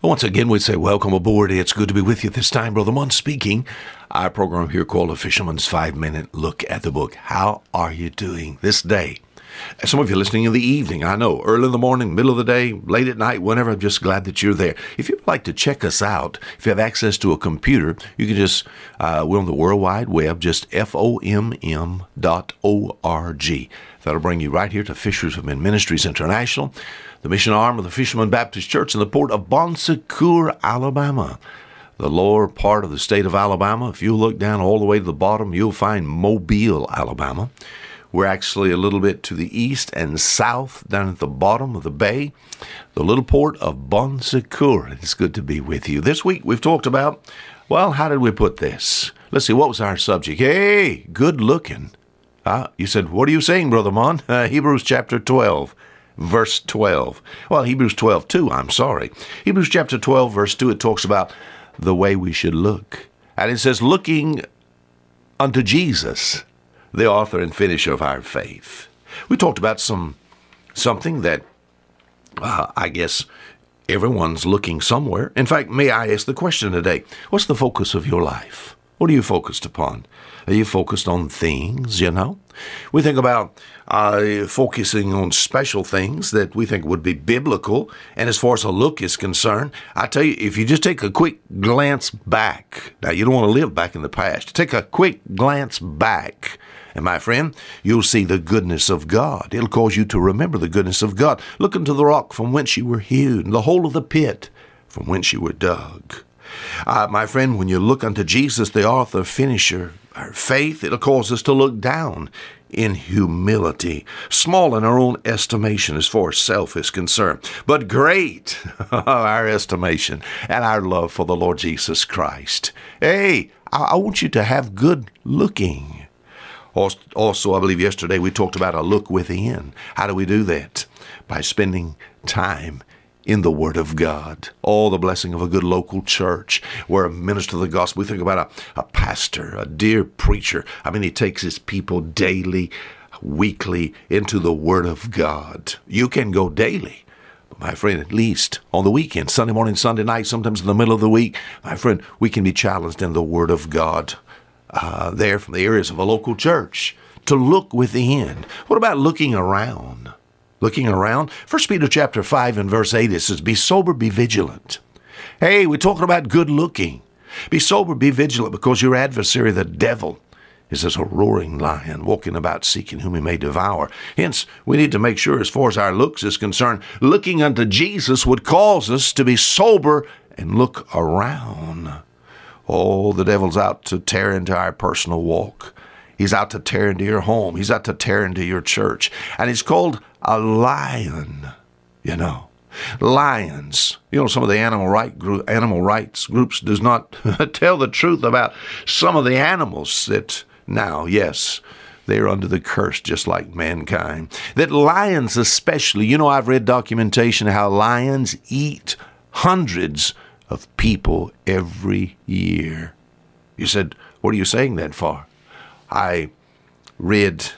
Once again, we'd say welcome aboard. It's good to be with you this time. Brother Munn speaking. Our program here called A Fisherman's Five Minute Look at the Book. How are you doing this day? Some of you listening in the evening, I know, early in the morning, middle of the day, late at night, whenever, I'm just glad that you're there. If you'd like to check us out, if you have access to a computer, you can just, uh, we're on the World Wide Web, just F-O-M-M dot O-R-G. That'll bring you right here to Fishermen Ministries International, the mission arm of the Fisherman Baptist Church in the port of Bon Secour, Alabama the lower part of the state of Alabama. If you look down all the way to the bottom, you'll find Mobile, Alabama. We're actually a little bit to the east and south, down at the bottom of the bay, the little port of Bon Secour. It's good to be with you. This week we've talked about, well, how did we put this? Let's see, what was our subject? Hey, good looking. Uh, you said, what are you saying, Brother Mon? Uh, Hebrews chapter 12 verse 12. Well, Hebrews 12, 2, I'm sorry. Hebrews chapter 12, verse 2, it talks about the way we should look. And it says, looking unto Jesus, the author and finisher of our faith. We talked about some something that uh, I guess everyone's looking somewhere. In fact, may I ask the question today what's the focus of your life? What are you focused upon? Are you focused on things, you know? We think about uh, focusing on special things that we think would be biblical. And as far as a look is concerned, I tell you, if you just take a quick glance back, now you don't want to live back in the past, take a quick glance back. And my friend, you'll see the goodness of God. It'll cause you to remember the goodness of God. Look into the rock from whence you were hewn, the hole of the pit from whence you were dug. Uh, my friend, when you look unto Jesus, the author, finisher, our faith, it'll cause us to look down in humility, small in our own estimation as far as self is concerned, but great our estimation and our love for the Lord Jesus Christ. Hey, I want you to have good looking. Also, I believe yesterday we talked about a look within. How do we do that? By spending time in the Word of God. All the blessing of a good local church where a minister of the gospel, we think about a, a pastor, a dear preacher. I mean, he takes his people daily, weekly into the Word of God. You can go daily. My friend, at least on the weekend, Sunday morning, Sunday night, sometimes in the middle of the week, my friend, we can be challenged in the Word of God uh, there from the areas of a local church to look within. What about looking around? Looking around. First Peter chapter 5 and verse 8 it says, Be sober, be vigilant. Hey, we're talking about good looking. Be sober, be vigilant, because your adversary, the devil, is as a roaring lion walking about seeking whom he may devour. Hence, we need to make sure, as far as our looks is concerned, looking unto Jesus would cause us to be sober and look around. Oh, the devil's out to tear into our personal walk. He's out to tear into your home. He's out to tear into your church. And he's called a lion, you know. Lions, you know, some of the animal right group, animal rights groups does not tell the truth about some of the animals that now, yes, they're under the curse just like mankind. That lions, especially, you know, I've read documentation how lions eat hundreds of people every year. You said, What are you saying that for? I read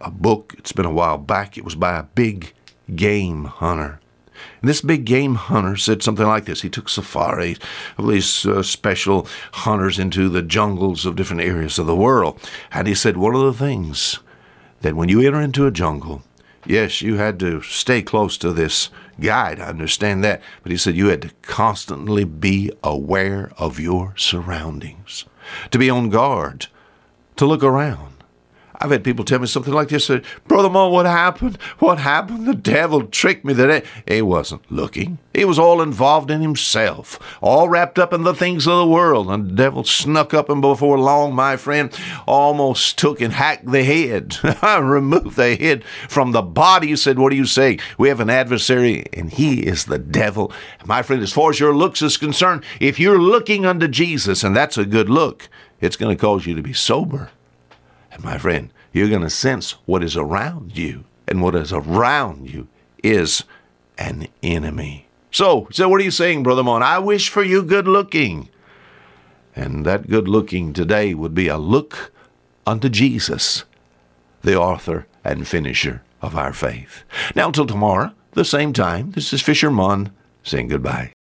a book, it's been a while back, it was by a big game hunter. And this big game hunter said something like this. He took safaris of these uh, special hunters into the jungles of different areas of the world. And he said, one of the things that when you enter into a jungle, yes, you had to stay close to this guide, I understand that, but he said you had to constantly be aware of your surroundings, to be on guard, to look around. I've had people tell me something like this, uh, Brother Mo, what happened? What happened? The devil tricked me that he wasn't looking. He was all involved in himself, all wrapped up in the things of the world. And the devil snuck up and before long, my friend, almost took and hacked the head, removed the head from the body. You said, What do you say? We have an adversary, and he is the devil. My friend, as far as your looks is concerned, if you're looking unto Jesus, and that's a good look, it's going to cause you to be sober. And my friend, you're going to sense what is around you, and what is around you is an enemy. So, so what are you saying, Brother Mon? I wish for you good looking. And that good looking today would be a look unto Jesus, the author and finisher of our faith. Now, until tomorrow, the same time, this is Fisher Munn saying goodbye.